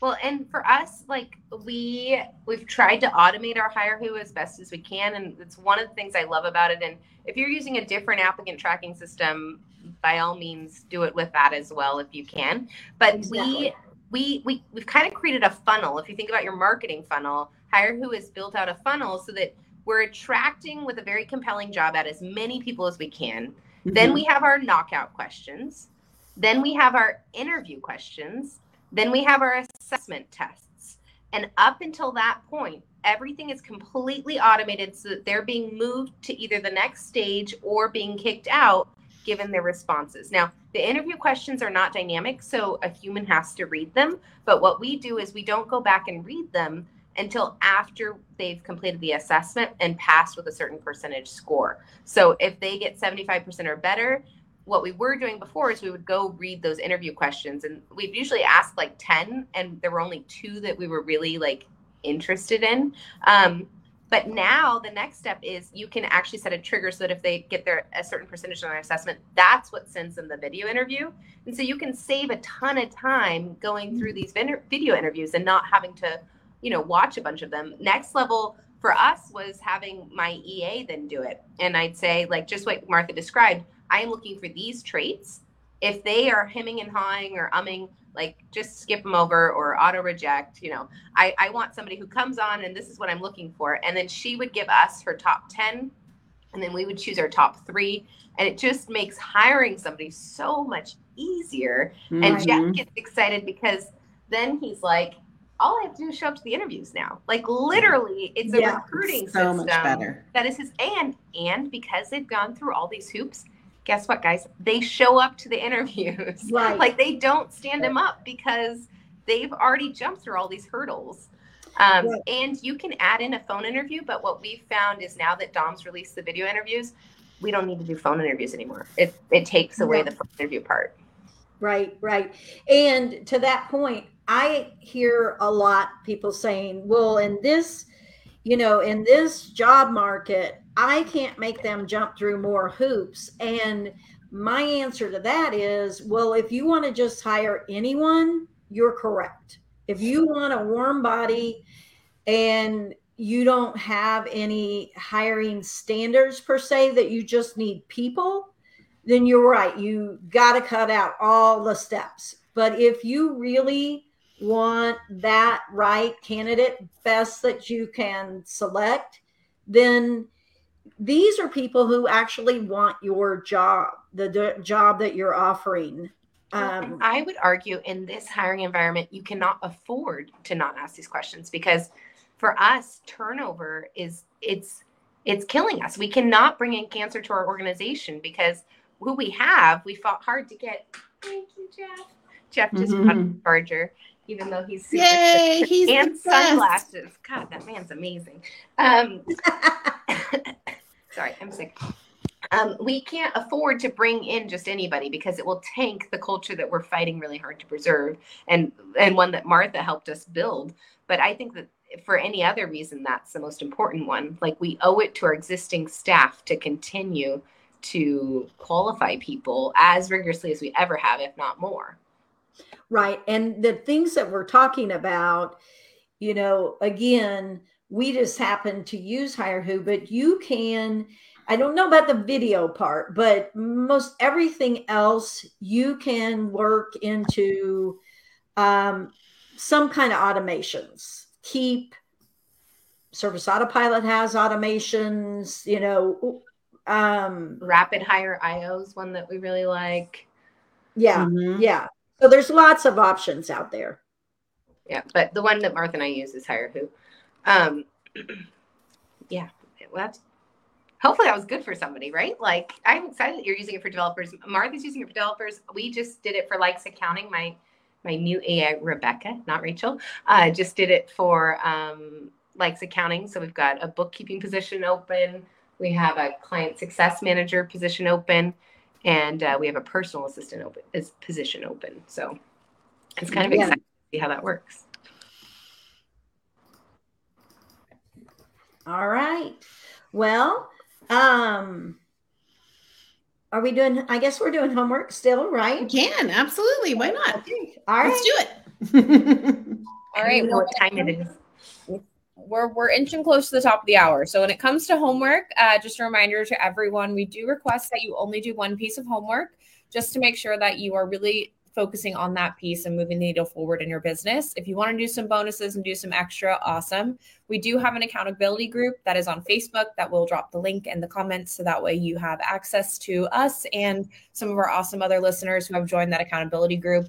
Well, and for us, like we we've tried to automate our hire who as best as we can, and it's one of the things I love about it. And if you're using a different applicant tracking system, by all means, do it with that as well if you can. But Exactly. we we we we've kind of created a funnel. If you think about your marketing funnel, hire who has built out a funnel so that we're attracting with a very compelling job at as many people as we can. Mm-hmm. Then we have our knockout questions. Then we have our interview questions. Then we have our assessment tests. And up until that point, everything is completely automated so that they're being moved to either the next stage or being kicked out given their responses. Now, the interview questions are not dynamic, so a human has to read them. But what we do is we don't go back and read them until after they've completed the assessment and passed with a certain percentage score. So if they get 75% or better, what we were doing before is we would go read those interview questions and we've usually asked like 10 and there were only two that we were really like interested in um, but now the next step is you can actually set a trigger so that if they get their a certain percentage on their assessment, that's what sends them the video interview. And so you can save a ton of time going through these video interviews and not having to, you know, watch a bunch of them. Next level for us was having my EA then do it. And I'd say, like just what Martha described, I am looking for these traits. If they are hemming and hawing or umming, like just skip them over or auto reject you know I, I want somebody who comes on and this is what i'm looking for and then she would give us her top 10 and then we would choose our top three and it just makes hiring somebody so much easier and Mhm. jeff gets excited because then he's like all i have to do is show up to the interviews now like literally it's a Yeah, recruiting so system much better. that is his and and because they've gone through all these hoops guess what guys they show up to the interviews Right. like they don't stand him up because they've already jumped through all these hurdles um, Right. and you can add in a phone interview but what we've found is now that dom's released the video interviews we don't need to do phone interviews anymore it, it takes away Yeah. the phone interview part Right, right. And to that point, I hear a lot people saying, well, in this, you know, in this job market, I can't make them jump through more hoops. And my answer to that is, well, if you want to just hire anyone, you're correct. If you want a warm body and you don't have any hiring standards per se, that you just need people, then you're right. You got to cut out all the steps. But if you really want that right candidate, best that you can select, then these are people who actually want your job, the d- job that you're offering. Um, I would argue in this hiring environment, you cannot afford to not ask these questions because for us, turnover is it's it's killing us. We cannot bring in cancer to our organization because who we have, we fought hard to get. Thank you, Jeff. Jeff just a Mhm. charger, even though he's super Yay, he's and sunglasses. God, that man's amazing. Um, sorry, I'm sick. Um, we can't afford to bring in just anybody because it will tank the culture that we're fighting really hard to preserve and and one that Martha helped us build. But I think that for any other reason, that's the most important one. Like we owe it to our existing staff to continue to qualify people as rigorously as we ever have, if not more. Right. And the things that we're talking about, you know, again, we just happen to use HireWho, but you can, I don't know about the video part, but most everything else you can work into um, some kind of automations. Keep Service Autopilot has automations, you know. Um, Rapid Hire IO is one that we really like. yeah, Mhm. yeah. So there's lots of options out there. Yeah, but the one that Martha and I use is HireWho. Um, yeah, well, that's hopefully that was good for somebody, right? Like I'm excited that you're using it for developers. Martha's using it for developers. We just did it for Likes Accounting. My my new EA Rebecca, not Rachel, uh, just did it for um, Likes Accounting. So we've got a bookkeeping position open. We have a client success manager position open, and uh, we have a personal assistant open is position open. So it's kind of Yeah. exciting to see how that works. All right. Well, um, are we doing? I guess we're doing homework still, We right? can absolutely. Why not? Okay. All Let's do it. All right. I know what time it is. We're we're inching close to the top of the hour. So when it comes to homework, uh, just a reminder to everyone, we do request that you only do one piece of homework, just to make sure that you are really focusing on that piece and moving the needle forward in your business. If you want to do some bonuses and do some extra, awesome. We do have an accountability group that is on Facebook that will drop the link in the comments, so that way you have access to us and some of our awesome other listeners who have joined that accountability group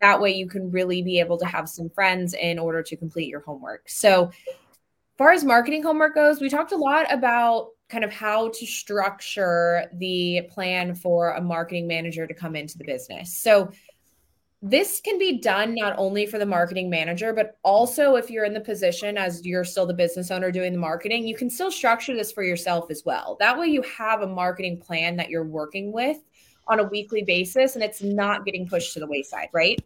that way you can really be able to have some friends in order to complete your homework so far as marketing homework goes we talked a lot about kind of how to structure the plan for a marketing manager to come into the business so this can be done not only for the marketing manager but also if you're in the position as you're still the business owner doing the marketing you can still structure this for yourself as well that way you have a marketing plan that you're working with on a weekly basis and it's not getting pushed to the wayside, right?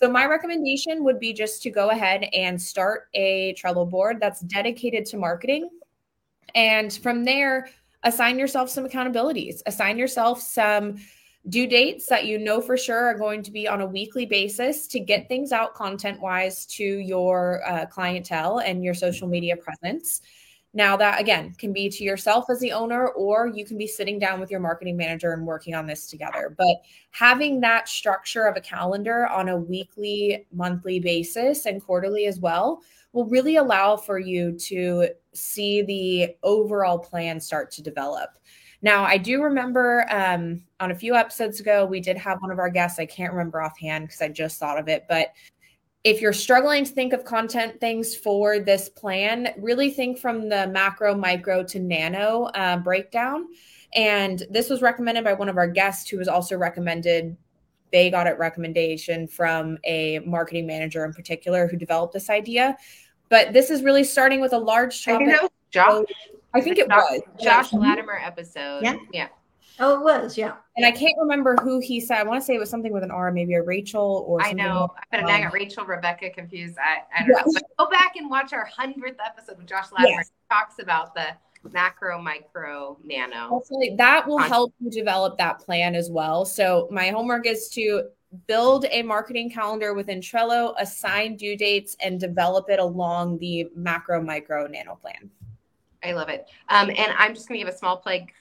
So my recommendation would be just to go ahead and start a Trello board that's dedicated to marketing. And from there, assign yourself some accountabilities, assign yourself some due dates that you know for sure are going to be on a weekly basis to get things out content wise to your uh, clientele and your social media presence. Now, that again can be to yourself as the owner, or you can be sitting down with your marketing manager and working on this together. But having that structure of a calendar on a weekly, monthly basis and quarterly as well will really allow for you to see the overall plan start to develop. Now, I do remember um, on a few episodes ago, we did have one of our guests. I can't remember offhand because I just thought of it, but if you're struggling to think of content things for this plan, really think from the macro, micro to nano uh, breakdown. And this was recommended by one of our guests who was also recommended. They got it recommendation from a marketing manager in particular who developed this idea. But this is really starting with a large I topic. think that was Josh. I think it Josh, was. Josh Latimer episode. Yeah. Yeah. Oh, it was, yeah. And I can't remember who he said. I want to say it was something with an R, maybe a Rachel or I know. I bet I Um, got Rachel, Rebecca confused. I, I don't know. But go back and watch our hundredth episode with Josh Latimer. Yes. Talks about the macro, micro, nano. Hopefully that will Content. help you develop that plan as well. So my homework is to build a marketing calendar within Trello, assign due dates, and develop it along the macro, micro, nano plan. I love it. Um, and I'm just gonna give a small plague.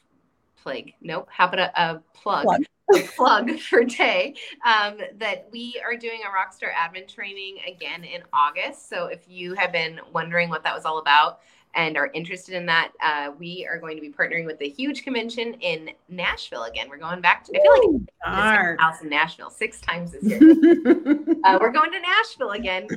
Plague. Nope. How about a, a plug? Plug. A plug for Tay. Um, that we are doing a Rockstar admin training again in August. So if you have been wondering what that was all about and are interested in that, uh, we are going to be partnering with the huge convention in Nashville again. We're going back to. I feel like Darn. house in Nashville six times this year. uh, we're going to Nashville again,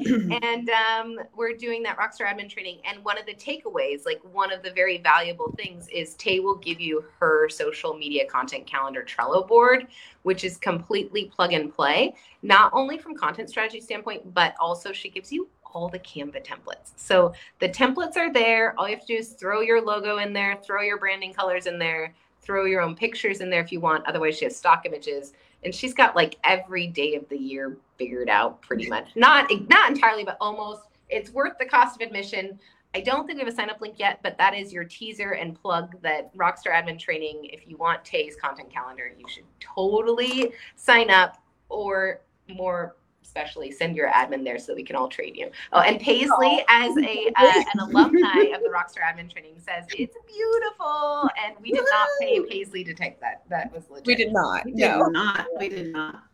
and um, we're doing that Rockstar admin training. And one of the takeaways, like one of the very valuable things, is Tay will give you her social media content calendar Trello board, which is completely plug and play, not only from content strategy standpoint, but also she gives you all the Canva templates. So the templates are there. All you have to do is throw your logo in there, throw your branding colors in there, throw your own pictures in there if you want. Otherwise, she has stock images, and she's got like every day of the year figured out pretty much. Not not entirely, but almost. It's worth the cost of admission. I don't think we have a sign up link yet, but that is your teaser and plug that Rockstar Admin Training. If you want Tay's content calendar, you should totally sign up, or more especially send your admin there so we can all trade you. Oh, and Paisley, as a uh, an alumni of the Rockstar Admin Training, says it's beautiful, and we did not pay Paisley to take that. That was legit. We did not. We No. not. We did not.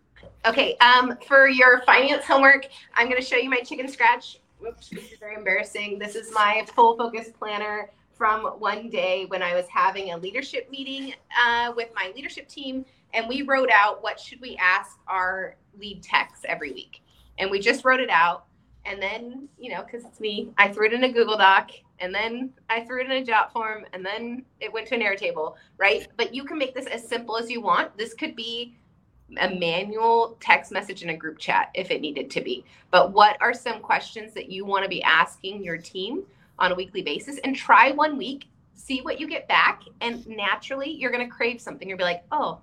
Okay, um, for your finance homework, I'm going to show you my chicken scratch. Whoops, this is very embarrassing. This is my full focus planner from one day when I was having a leadership meeting uh, with my leadership team, and we wrote out what should we ask our lead techs every week, and we just wrote it out. And then, you know, because it's me, I threw it in a Google Doc, and then I threw it in a JotForm, and then it went to an Airtable, right? But you can make this as simple as you want. This could be a manual text message in a group chat if it needed to be. But what are some questions that you want to be asking your team on a weekly basis? And try one week, see what you get back. And naturally, you're going to crave something. You'll be like, oh,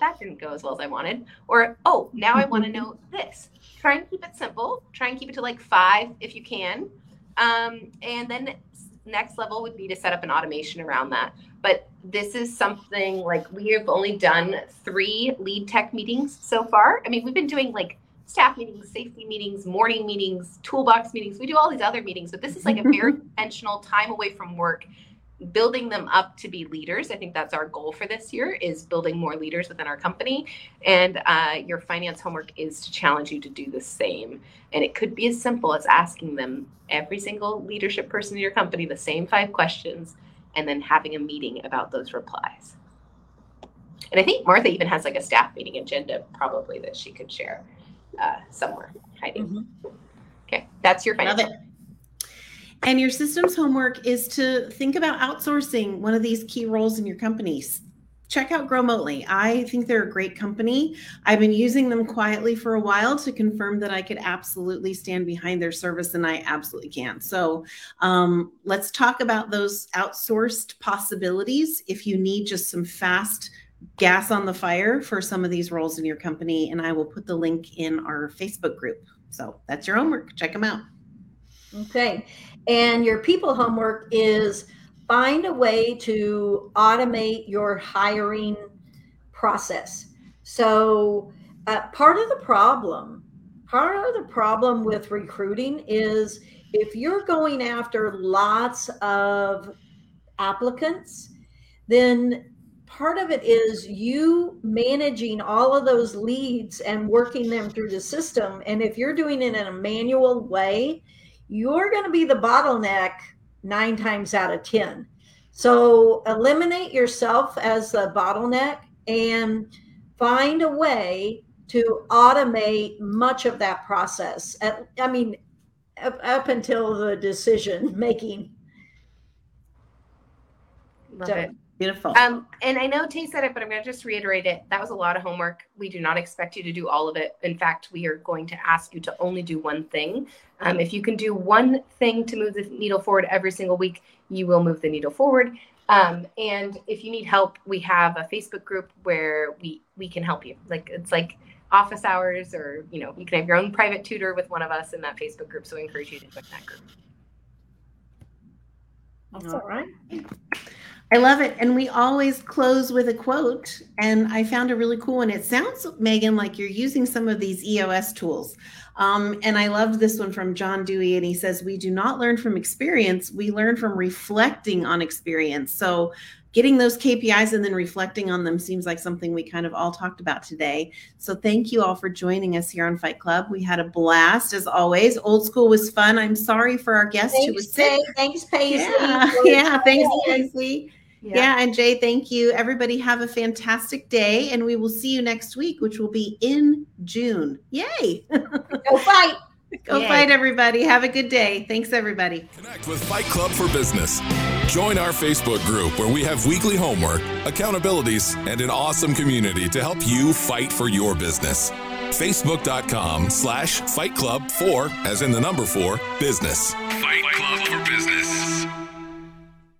that didn't go as well as I wanted. Or, oh, now I want to know this. Try and keep it simple. Try and keep it to like five if you can. Um, and then next level would be to set up an automation around that but this is something like we have only done three lead tech meetings so far. I mean, we've been doing like staff meetings, safety meetings, morning meetings, toolbox meetings. We do all these other meetings, but this is like a very intentional time away from work, building them up to be leaders. I think that's our goal for this year is building more leaders within our company. And uh, your finance homework is to challenge you to do the same. And it could be as simple as asking them every single leadership person in your company the same five questions and then having a meeting about those replies. And I think Martha even has like a staff meeting agenda probably that she could share uh, somewhere. Heidi. Okay, that's your Love it. And your systems homework is to think about outsourcing one of these key roles in your companies. Check out Growmotely. I think they're a great company. I've been using them quietly for a while to confirm that I could absolutely stand behind their service, and I absolutely can. So um, let's talk about those outsourced possibilities. If you need just some fast gas on the fire for some of these roles in your company, and I will put the link in our Facebook group. So that's your homework. Check them out. Okay. And your people homework is find a way to automate your hiring process. So, uh, part of the problem, part of the problem with recruiting is if you're going after lots of applicants, then part of it is you managing all of those leads and working them through the system. And if you're doing it in a manual way, you're going to be the bottleneck nine times out of 10. So eliminate yourself as the bottleneck and find a way to automate much of that process. At, I mean, up, up until the decision making. Love So- it. Beautiful. Um, and I know Tay said it, but I'm going to just reiterate it. That was a lot of homework. We do not expect you to do all of it. In fact, we are going to ask you to only do one thing. Um, if you can do one thing to move the needle forward every single week, you will move the needle forward. Um, and if you need help, we have a Facebook group where we we can help you. Like it's like office hours, or you know, you can have your own private tutor with one of us in that Facebook group. So we encourage you to join that group. That's all right. I love it. And we always close with a quote. And I found a really cool one. It sounds, Megan, like you're using some of these EOS tools. Um, and I loved this one from John Dewey. And he says, We do not learn from experience, we learn from reflecting on experience. So getting those KPIs and then reflecting on them seems like something we kind of all talked about today. So thank you all for joining us here on Fight Club. We had a blast as always. Old school was fun. I'm sorry for our guest who was sick. Thanks, Paisley. Yeah, yeah. Thanks. Paisley. Yeah. and Jay, thank you. Everybody have a fantastic day, and we will see you next week, which will be in June. Yay! Go fight. Go Yay. fight, everybody. Have a good day. Thanks, everybody. Connect with Fight Club for Business. Join our Facebook group where we have weekly homework, accountabilities, and an awesome community to help you fight for your business. Facebook.com slash Fight Club for, as in the number four, business. Fight Club for Business.